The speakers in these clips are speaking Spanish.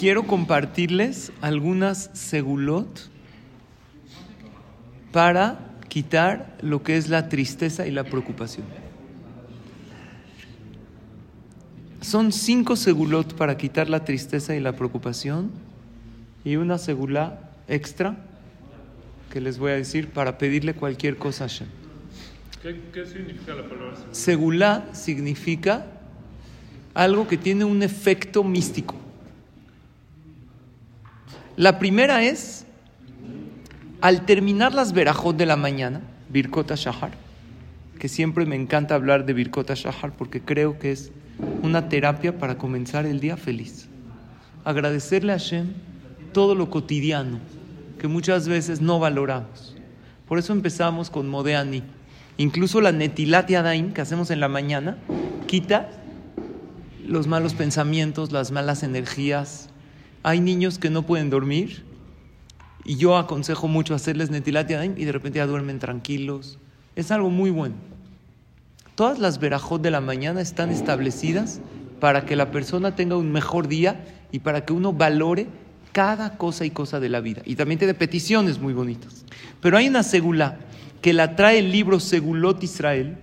quiero compartirles algunas segulot para quitar lo que es la tristeza y la preocupación. Son cinco segulot para quitar la tristeza y la preocupación y una segulá extra que les voy a decir para pedirle cualquier cosa a Hashem. ¿Qué, significa la palabra segulá? Segulá significa algo que tiene un efecto místico. La primera es, al terminar las verajot de la mañana, Birkota Shahar, que siempre me encanta hablar de Birkota Shahar porque creo que es una terapia para comenzar el día feliz. Agradecerle a Hashem todo lo cotidiano que muchas veces no valoramos. Por eso empezamos con Modeani. Incluso la Netilat Yadaim que hacemos en la mañana quita los malos pensamientos, las malas energías. Hay niños que no pueden dormir y yo aconsejo mucho hacerles Netilat y de repente ya duermen tranquilos. Es algo muy bueno. Todas las verajot de la mañana están establecidas para que la persona tenga un mejor día y para que uno valore cada cosa y cosa de la vida. Y también tiene peticiones muy bonitas. Pero hay una segula que la trae el libro Segulot Israel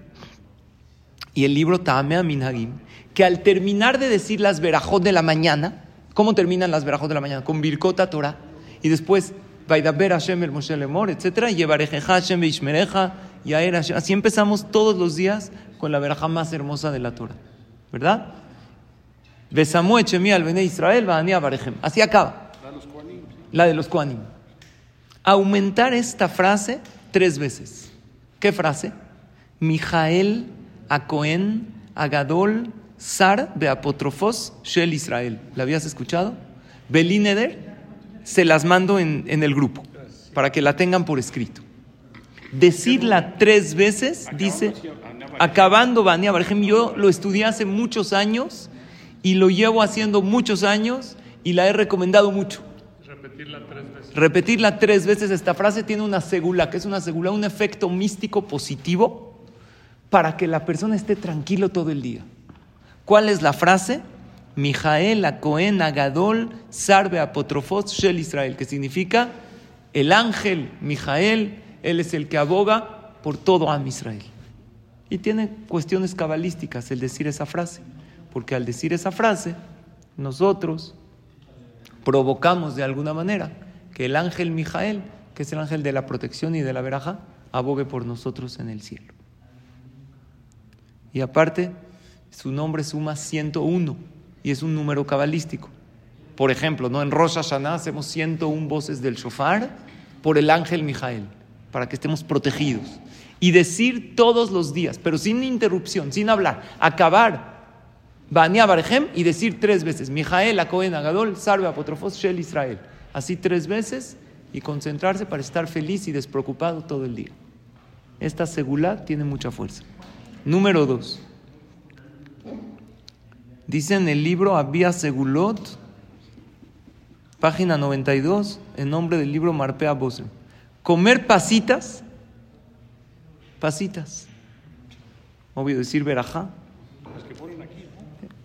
y el libro Tamea Minhagim, que al terminar de decir las verajot de la mañana, ¿cómo terminan las verajot de la mañana? Con Birkota Torah. Y después, Vaidaber Hashem el Moshe Lemor, etc. Y Hashem Beishmereja, y Así empezamos todos los días con la verajá más hermosa de la Torah. ¿Verdad? Besamue Echemi al Bene Israel, Así acaba la de los Koanim. Aumentar esta frase tres veces. ¿Qué frase? Mijael Acoen Agadol Sar de Apotrofos Shel Israel. ¿La habías escuchado? Belineder, se las mando en, el grupo para que la tengan por escrito. Decirla tres veces, dice, acabando Bania yo lo estudié hace muchos años y lo llevo haciendo muchos años y la he recomendado mucho. Repetirla tres veces. Repetirla tres veces. Esta frase tiene una segula, que es una segula, un efecto místico positivo para que la persona esté tranquilo todo el día. ¿Cuál es la frase? Mijael, Cohen, Agadol, Sarbe, Apotrofos, Shel Israel, que significa el ángel Mijael, él es el que aboga por todo Am Israel. Y tiene cuestiones cabalísticas el decir esa frase, porque al decir esa frase, nosotros provocamos de alguna manera que el ángel Mijael, que es el ángel de la protección y de la veraja, abogue por nosotros en el cielo. Y aparte, su nombre suma 101 y es un número cabalístico. Por ejemplo, ¿no? en Rosh Hashanah hacemos 101 voces del shofar por el ángel Mijael, para que estemos protegidos. Y decir todos los días, pero sin interrupción, sin hablar, acabar Bania Barjem y decir tres veces, Mijael, Acohen, Agadol, Salve, Apotrofos, Shel, Israel. Así tres veces y concentrarse para estar feliz y despreocupado todo el día. Esta segulá tiene mucha fuerza. Número dos. Dice en el libro Abía Segulot, página 92, en nombre del libro Marpea Bose. Comer pasitas, pasitas. Obvio decir verajá,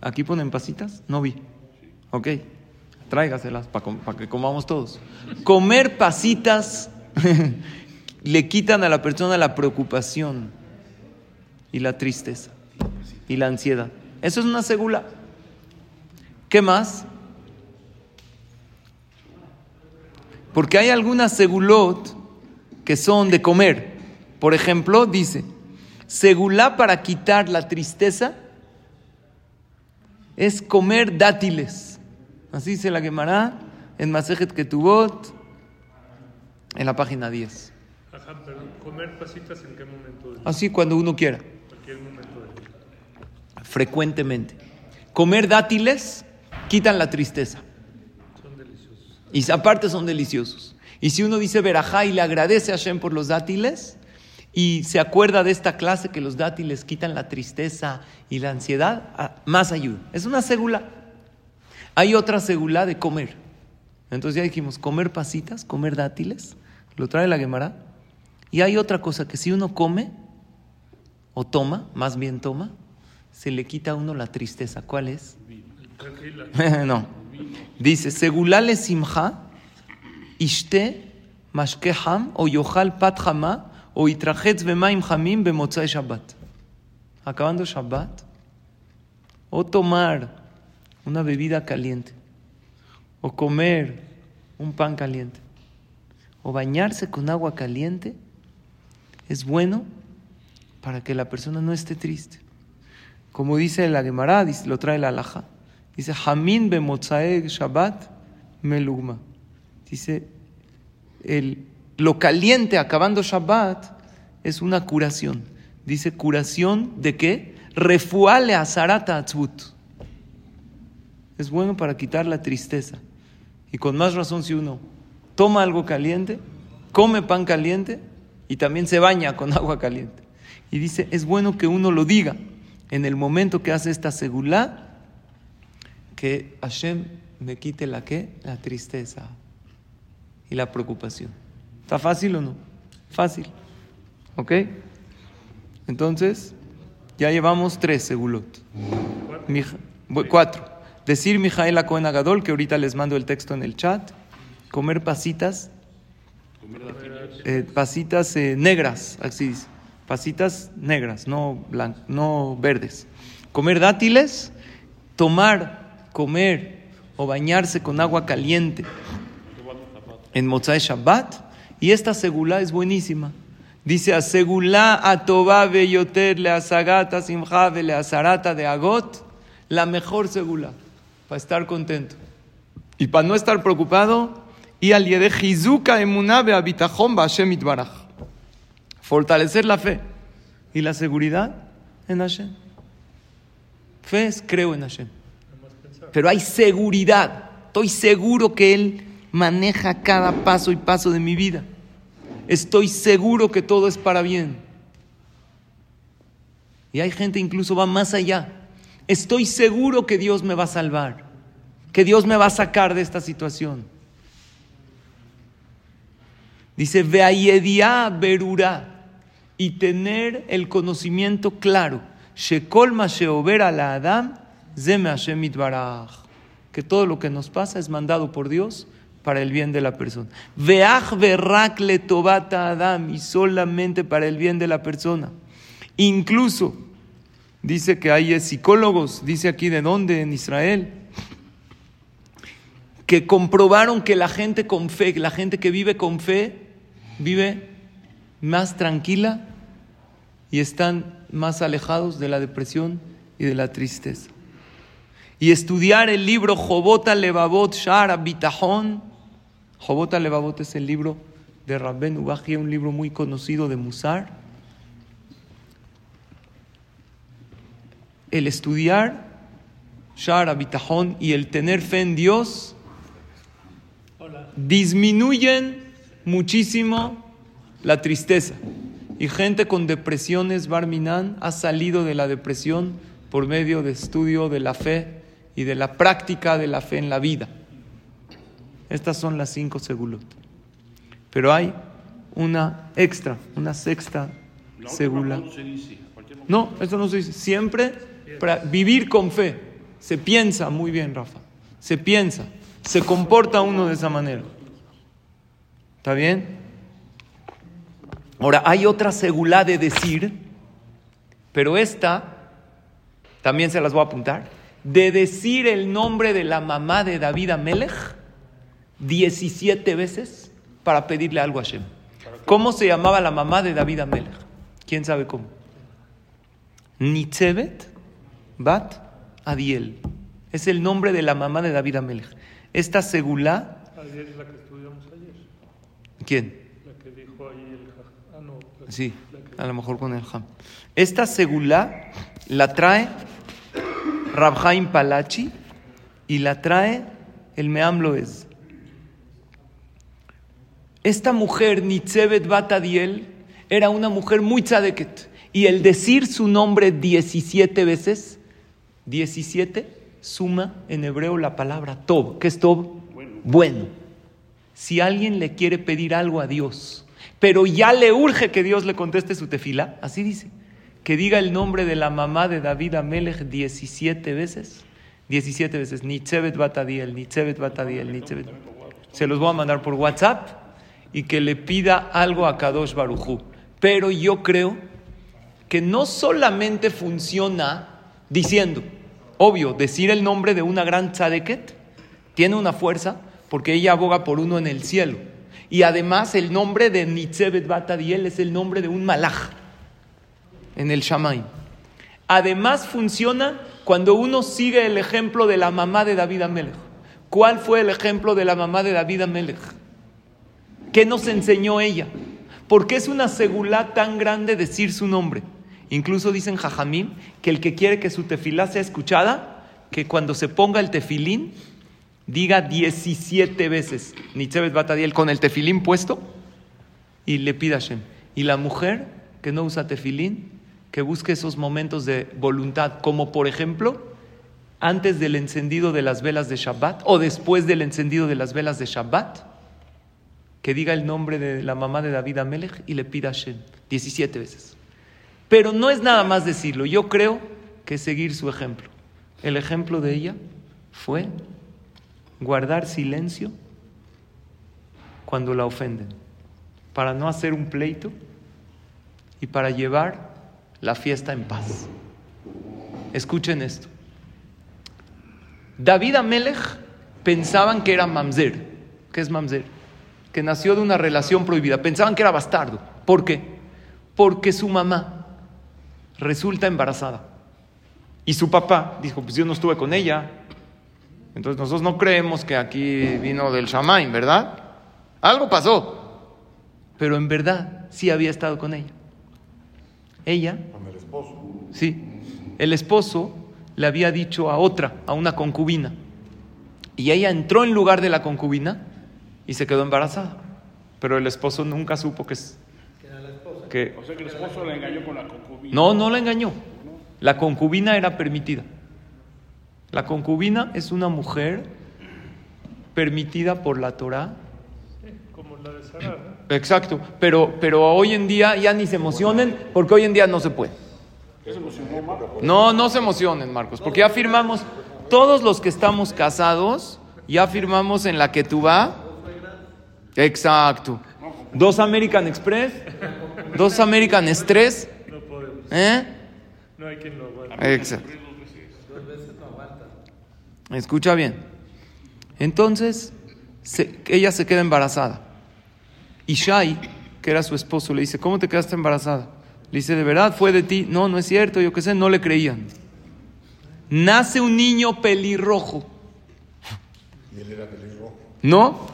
¿Aquí ponen pasitas? No vi. Ok, tráigaselas para que comamos todos. Comer pasitas le quitan a la persona la preocupación y la tristeza y la ansiedad. Eso es una segula. ¿Qué más? Porque hay algunas segulot que son de comer. Por ejemplo, dice, segulá para quitar la tristeza es comer dátiles. Así se la quemará en Masejet Ketubot, en la página 10. Ajá, pero comer pasitas en qué momento? Así cuando uno quiera. Frecuentemente. Comer dátiles quitan la tristeza. Son deliciosos. Y aparte son deliciosos. Y si uno dice verajá y le agradece a Hashem por los dátiles, y se acuerda de esta clase que los dátiles quitan la tristeza y la ansiedad, ah, más ayuda. Es una segula. Hay otra segula de comer. Entonces ya dijimos, comer pasitas, comer dátiles, lo trae la Gemara. Y hay otra cosa que si uno come o toma, más bien toma, se le quita a uno la tristeza. ¿Cuál es? No, Dice, segulale simcha, ishte mashkeham, o yochal pat hama, o itrachetz bemaim hamim bemotzai Shabbat. Acabando Shabbat, o tomar una bebida caliente, o comer un pan caliente, o bañarse con agua caliente, es bueno para que la persona no esté triste. Como dice la Gemara, lo trae la Alaja. Dice, Hamin bemotzae Shabbat melugma. Dice, el, lo caliente acabando Shabbat es una curación. Dice, curación de qué? Refuale a Sarata Atzvut. Es bueno para quitar la tristeza. Y con más razón si uno toma algo caliente, come pan caliente y también se baña con agua caliente. Y dice, es bueno que uno lo diga en el momento que hace esta segulá, que Hashem me quite la qué? La tristeza y la preocupación. ¿Está fácil o no? Fácil. ¿Ok? Entonces, ya llevamos tres segulot. Mija- cuatro. Decir Mijael Cohen Agadol, que ahorita les mando el texto en el chat. Comer pasitas. eh, pasitas eh, negras, así dice. Pasitas negras, no, blan- no verdes. Comer dátiles. Tomar, comer o bañarse con agua caliente en Motzai Shabbat. Y esta segulá es buenísima. Dice, a segulá a Beyoter le asagata simja le asarata de agot, la mejor segulá, para estar contento. Y para no estar preocupado, y al yede jizuka emunabe abitajón Hashem itbaraj. Fortalecer la fe y la seguridad en Hashem. Fe es creo en Hashem. Pero hay seguridad. Estoy seguro que Él maneja cada paso y paso de mi vida. Estoy seguro que todo es para bien. Y hay gente incluso va más allá. Estoy seguro que Dios me va a salvar, que Dios me va a sacar de esta situación. Dice, Veayedia berura y tener el conocimiento claro. La Adam. Que todo lo que nos pasa es mandado por Dios para el bien de la persona. Veach verrak le tobata Adam y solamente para el bien de la persona. Incluso dice que hay psicólogos, dice aquí de dónde, en Israel, que comprobaron que la gente con fe, la gente que vive con fe, vive más tranquila y están más alejados de la depresión y de la tristeza. Y estudiar el libro Jobota Levavot Shara Bitajón. Jobota Levavot es el libro de Rabben Ubaji, un libro muy conocido de Musar. El estudiar Shara Bitajón y el tener fe en Dios disminuyen muchísimo la tristeza. Y gente con depresiones, Barminan, ha salido de la depresión por medio de estudio de la fe y de la práctica de la fe en la vida. Estas son las cinco segulot. Pero hay una extra, una sexta segula. No, eso no se dice. Siempre para vivir con fe. Se piensa muy bien, Rafa. Se piensa. Se comporta uno de esa manera. ¿Está bien? Ahora, hay otra segulá de decir, pero esta también se las voy a apuntar, de decir el nombre de la mamá de David Amelech 17 veces para pedirle algo a Hashem. ¿Cómo se llamaba la mamá de David Amelech? ¿Quién sabe cómo? Nitzebet Bat Adiel. Es el nombre de la mamá de David Amelech. Esta segulá, Ayer es la que estudiamos ayer. ¿quién? La que dijo ahí el jaj- Ah, no. la- Sí, a lo mejor con el ham. Esta segulá la trae Rabhaim Palachi y la trae el Meam Loez. Esta mujer, Nitzebet Batadiel, era una mujer muy tzadeket. Y el decir su nombre 17 veces, 17 suma en hebreo la palabra Tob. ¿Qué es Tob? Bueno. Si alguien le quiere pedir algo a Dios, pero ya le urge que Dios le conteste su tefila, así dice, que diga el nombre de la mamá de David Amelech 17 veces, 17 veces. Nitzevet Batadiel, Nitzevet Batadiel, Nitzevet. Se los voy a mandar por WhatsApp y que le pida algo a Kadosh Barujú. Pero yo creo que no solamente funciona diciendo, obvio, decir el nombre de una gran tzadeket tiene una fuerza porque ella aboga por uno en el cielo. Y además el nombre de Nitzevet Batadiel es el nombre de un malach en el Shamaim. Además funciona cuando uno sigue el ejemplo de la mamá de David Amelech. ¿Cuál fue el ejemplo de la mamá de David Amelech? ¿Qué nos enseñó ella? ¿Por qué es una segulá tan grande decir su nombre? Incluso dicen Jajamim que el que quiere que su tefilá sea escuchada, que cuando se ponga el tefilín, diga 17 veces Nitzevet Batadiel con el tefilín puesto y le pida a Shem. Y la mujer que no usa tefilín, que busque esos momentos de voluntad, como por ejemplo, antes del encendido de las velas de Shabbat o después del encendido de las velas de Shabbat, que diga el nombre de la mamá de David Amelech y le pida a Shem 17 veces. Pero no es nada más decirlo, yo creo que seguir su ejemplo. El ejemplo de ella fue guardar silencio cuando la ofenden, para no hacer un pleito y para llevar la fiesta en paz. Escuchen esto. David Amelech pensaban que era mamzer. ¿Qué es mamzer? Que nació de una relación prohibida. Pensaban que era bastardo. ¿Por qué? Porque su mamá resulta embarazada. Y su papá dijo, pues yo no estuve con ella. Entonces nosotros no creemos que aquí vino del Shamaim, ¿verdad? Algo pasó. Pero en verdad sí había estado con ella. Ella. Con el esposo. Sí. El esposo le había dicho a otra, a una concubina. Y ella entró en lugar de la concubina y se quedó embarazada. Pero el esposo nunca supo que es. Que, O sea que el esposo la engañó con la concubina. no, no la engañó. La concubina era permitida. La concubina es una mujer permitida por la Torah. Como la de Sarah, ¿no? Exacto, pero, pero hoy en día ya ni se emocionen porque hoy en día no se puede. ¿Qué se emocionó, Marco? No, no se emocionen, Marcos, porque ya firmamos, todos los que estamos casados, ya firmamos en la que tú va. Exacto. Dos American Express, dos American Express. No podemos. ¿Eh? No hay quien lo. Exacto. Escucha bien. Entonces, se- ella se queda embarazada. Y Shai, que era su esposo, le dice, ¿cómo te quedaste embarazada? Le dice, ¿de verdad fue de ti? No, no es cierto, yo qué sé, no le creían. Nace un niño pelirrojo. Y él era pelirrojo. ¿No?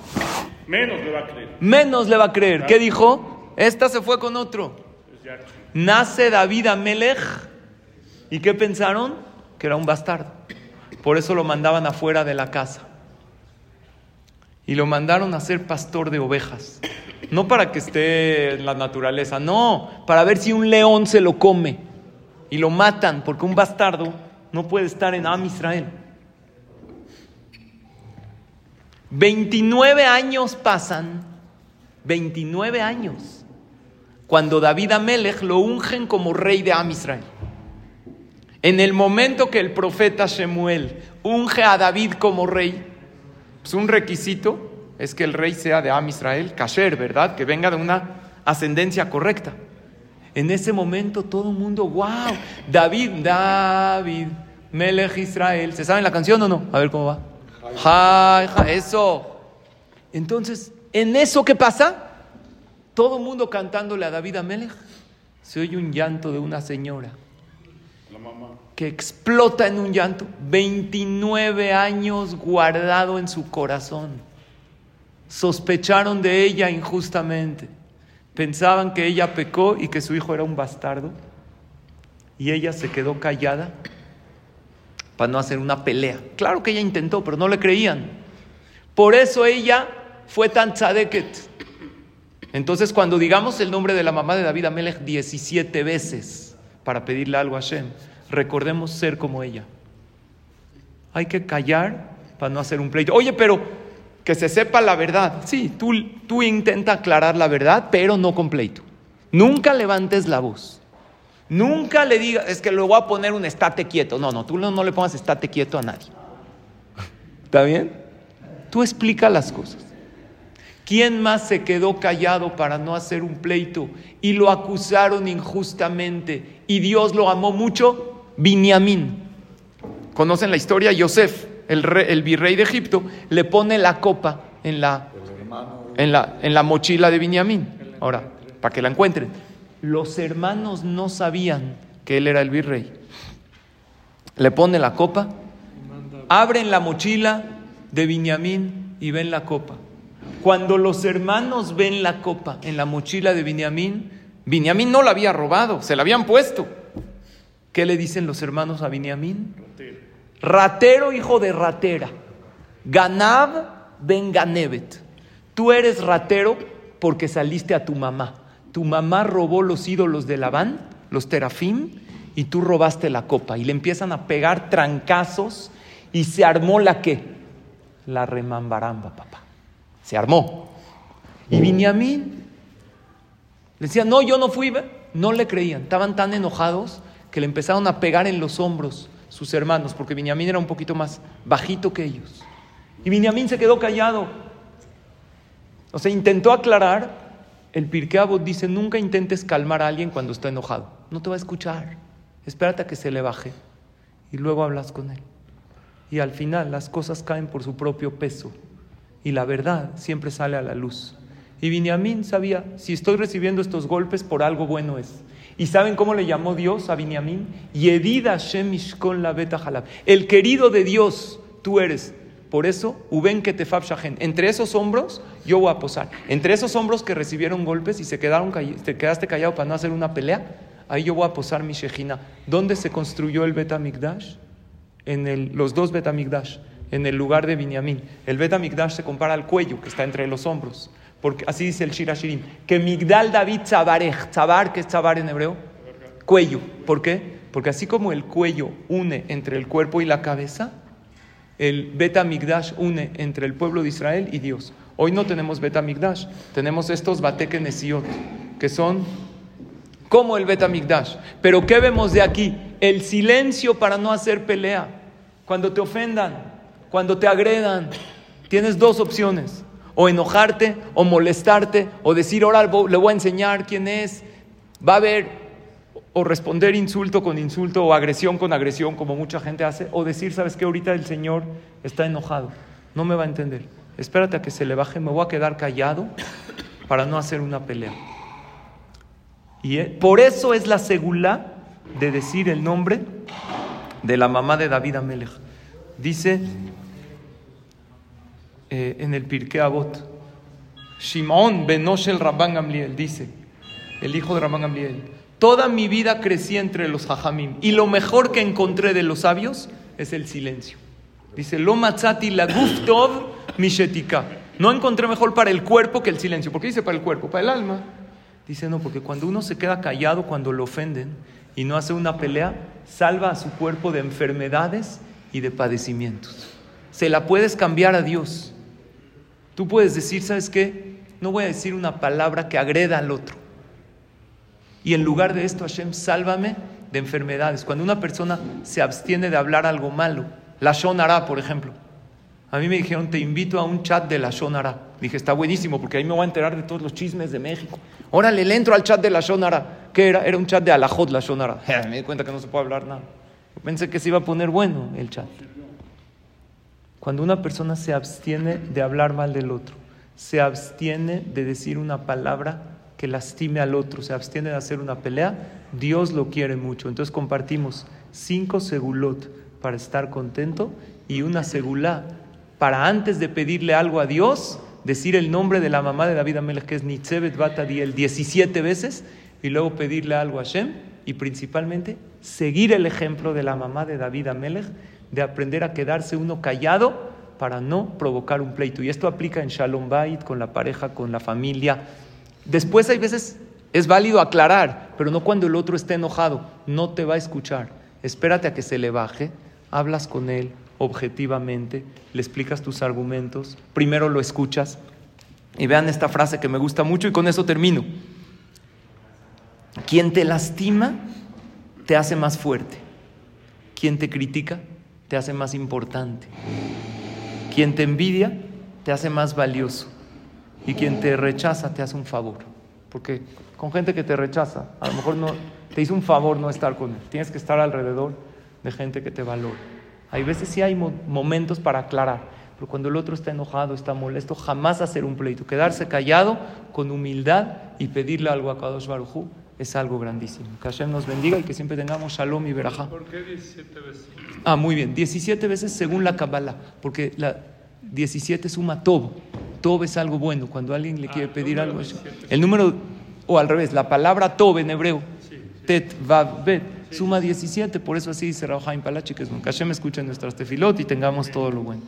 Menos le va a creer. Menos le va a creer. ¿Qué dijo? Esta se fue con otro. Nace David Amelech. ¿Y qué pensaron? Que era un bastardo. Por eso lo mandaban afuera de la casa. Y lo mandaron a ser pastor de ovejas. No para que esté en la naturaleza, no, para ver si un león se lo come. Y lo matan, porque un bastardo no puede estar en Am Israel. 29 años pasan, 29 años, cuando David Amelech lo ungen como rey de Am Israel. En el momento que el profeta Shemuel unge a David como rey, pues un requisito es que el rey sea de Am Israel, kasher, ¿verdad? Que venga de una ascendencia correcta. En ese momento todo el mundo, wow, David, David, Melech Israel. ¿Se saben la canción o no? A ver cómo va. Jai, jai, eso. Entonces, en eso que pasa, todo el mundo cantándole a David Amelech, se oye un llanto de una señora. Que explota en un llanto, 29 años guardado en su corazón. Sospecharon de ella injustamente. Pensaban que ella pecó y que su hijo era un bastardo. Y ella se quedó callada para no hacer una pelea. Claro que ella intentó, pero no le creían. Por eso ella fue tan tzadeket. Entonces, cuando digamos el nombre de la mamá de David Amelech 17 veces para pedirle algo a Hashem, recordemos ser como ella. Hay que callar para no hacer un pleito. Oye, pero que se sepa la verdad. Sí, tú, tú intenta aclarar la verdad, pero no con pleito. Nunca levantes la voz. Nunca le digas, es que le voy a poner un estate quieto. No, no, tú no, no le pongas estate quieto a nadie. ¿Está bien? Tú explica las cosas. ¿Quién más se quedó callado para no hacer un pleito y lo acusaron injustamente y Dios lo amó mucho? Biniamín. ¿Conocen la historia? Yosef, el, virrey de Egipto, le pone la copa en la, en la, mochila de Biniamín. Ahora, para que la encuentren. Los hermanos no sabían que él era el virrey. Le pone la copa, abren la mochila de Biniamín y ven la copa. Cuando los hermanos ven la copa en la mochila de Biniamín, Biniamín no la había robado, se la habían puesto. ¿Qué le dicen los hermanos a Biniamín? Ratero, hijo de ratera. Ganab ben Ganevet. Tú eres ratero porque saliste a tu mamá. Tu mamá robó los ídolos de Labán, los terafim, y tú robaste la copa. Y le empiezan a pegar trancazos y se armó la qué? La remambaramba, papá. Se armó. Y Biniamín decía, no, yo no fui. No le creían. Estaban tan enojados que le empezaron a pegar en los hombros sus hermanos, porque Biniamín era un poquito más bajito que ellos. Y Biniamín se quedó callado. O sea, intentó aclarar. El Pirkei dice, nunca intentes calmar a alguien cuando está enojado. No te va a escuchar. Espérate a que se le baje y luego hablas con él. Y al final las cosas caen por su propio peso y la verdad siempre sale a la luz. Y Biniamín sabía, si estoy recibiendo estos golpes, por algo bueno es. ¿Y saben cómo le llamó Dios a Biniamín? Yedida Shemishkon la beta halab. El querido de Dios, tú eres. Por eso, Uben Ketefab Shahen. Entre esos hombros, yo voy a posar. Entre esos hombros que recibieron golpes y se quedaron, te quedaste callado para no hacer una pelea, ahí yo voy a posar mi Shejina. ¿Dónde se construyó el Betamigdash? En el, los dos Betamigdash, en el lugar de Binyamin. El Betamigdash se compara al cuello que está entre los hombros. Porque así dice el Shirashirim. Que Migdal David Tzabarech. Tzabar, es Tzabar en hebreo? Cuello. ¿Por qué? Porque así como el cuello une entre el cuerpo y la cabeza, el Betamigdash une entre el pueblo de Israel y Dios. Hoy no tenemos Betamigdash, tenemos estos Batekenesiot, que son como el Betamigdash. Pero ¿qué vemos de aquí? El silencio para no hacer pelea. Cuando te ofendan, cuando te agredan, tienes dos opciones. O enojarte, o molestarte, o decir, ahora le voy a enseñar quién es. Va a haber, o responder insulto con insulto, o agresión con agresión, como mucha gente hace. O decir, ¿sabes qué? Ahorita el Señor está enojado. No me va a entender. Espérate a que se le baje, me voy a quedar callado para no hacer una pelea. Y por eso es la segula de decir el nombre de la mamá de David Amelech. Dice eh, en el Pirkei Avot, Shimon Benoshel Rabban Gamliel, dice, el hijo de Rabban Gamliel, toda mi vida crecí entre los hajamim y lo mejor que encontré de los sabios es el silencio. Dice, lo matzati la guftov mishetika. No encontré mejor para el cuerpo que el silencio. ¿Por qué dice para el cuerpo? Para el alma. Dice, no, porque cuando uno se queda callado cuando lo ofenden y no hace una pelea, salva a su cuerpo de enfermedades y de padecimientos. Se la puedes cambiar a Dios. Tú puedes decir, ¿sabes qué? No voy a decir una palabra que agreda al otro. Y en lugar de esto, Hashem, sálvame de enfermedades. Cuando una persona se abstiene de hablar algo malo, la Shonara, por ejemplo. A mí me dijeron, te invito a un chat de la Shonara. Dije, está buenísimo porque ahí me voy a enterar de todos los chismes de México. Órale, le entro al chat de la Shonara. ¿Qué era? Era un chat de Alajot, la Shonara. me di cuenta que no se puede hablar nada. Pensé que se iba a poner bueno el chat. Cuando una persona se abstiene de hablar mal del otro, se abstiene de decir una palabra que lastime al otro, se abstiene de hacer una pelea, Dios lo quiere mucho. Entonces compartimos cinco segulot para estar contento y una segulá para antes de pedirle algo a Dios, decir el nombre de la mamá de David Amelech, que es Nitzebet Batadiel, 17 veces, y luego pedirle algo a Hashem, y principalmente seguir el ejemplo de la mamá de David Amelech, de aprender a quedarse uno callado para no provocar un pleito. Y esto aplica en Shalom Bait, con la pareja, con la familia. Después hay veces es válido aclarar, pero no cuando el otro esté enojado, no te va a escuchar. Espérate a que se le baje, hablas con él, objetivamente, le explicas tus argumentos, primero lo escuchas. Y vean esta frase que me gusta mucho y con eso termino. Quien te lastima te hace más fuerte. Quien te critica te hace más importante. Quien te envidia te hace más valioso y quien te rechaza te hace un favor. Porque con gente que te rechaza, a lo mejor no te hizo un favor no estar con él. Tienes que estar alrededor de gente que te valora. Hay veces sí hay mo- momentos para aclarar, pero cuando el otro está enojado, está molesto, jamás hacer un pleito. Quedarse callado con humildad y pedirle algo a Kadosh Baruj es algo grandísimo. Que Hashem nos bendiga y que siempre tengamos shalom y verajá. ¿Por qué 17 veces? Ah, muy bien. 17 veces según la Kabbalah, porque la 17 suma Tob. Tob es algo bueno. Cuando alguien le Ah, quiere pedir algo, 17. el número, o al revés, la palabra Tob en hebreo, Sí, sí. Tet, Vav, Bet, suma 17. Por eso así dice Rahaim Palachi, que es un Hashem escucha nuestras tefilot y tengamos todo lo bueno.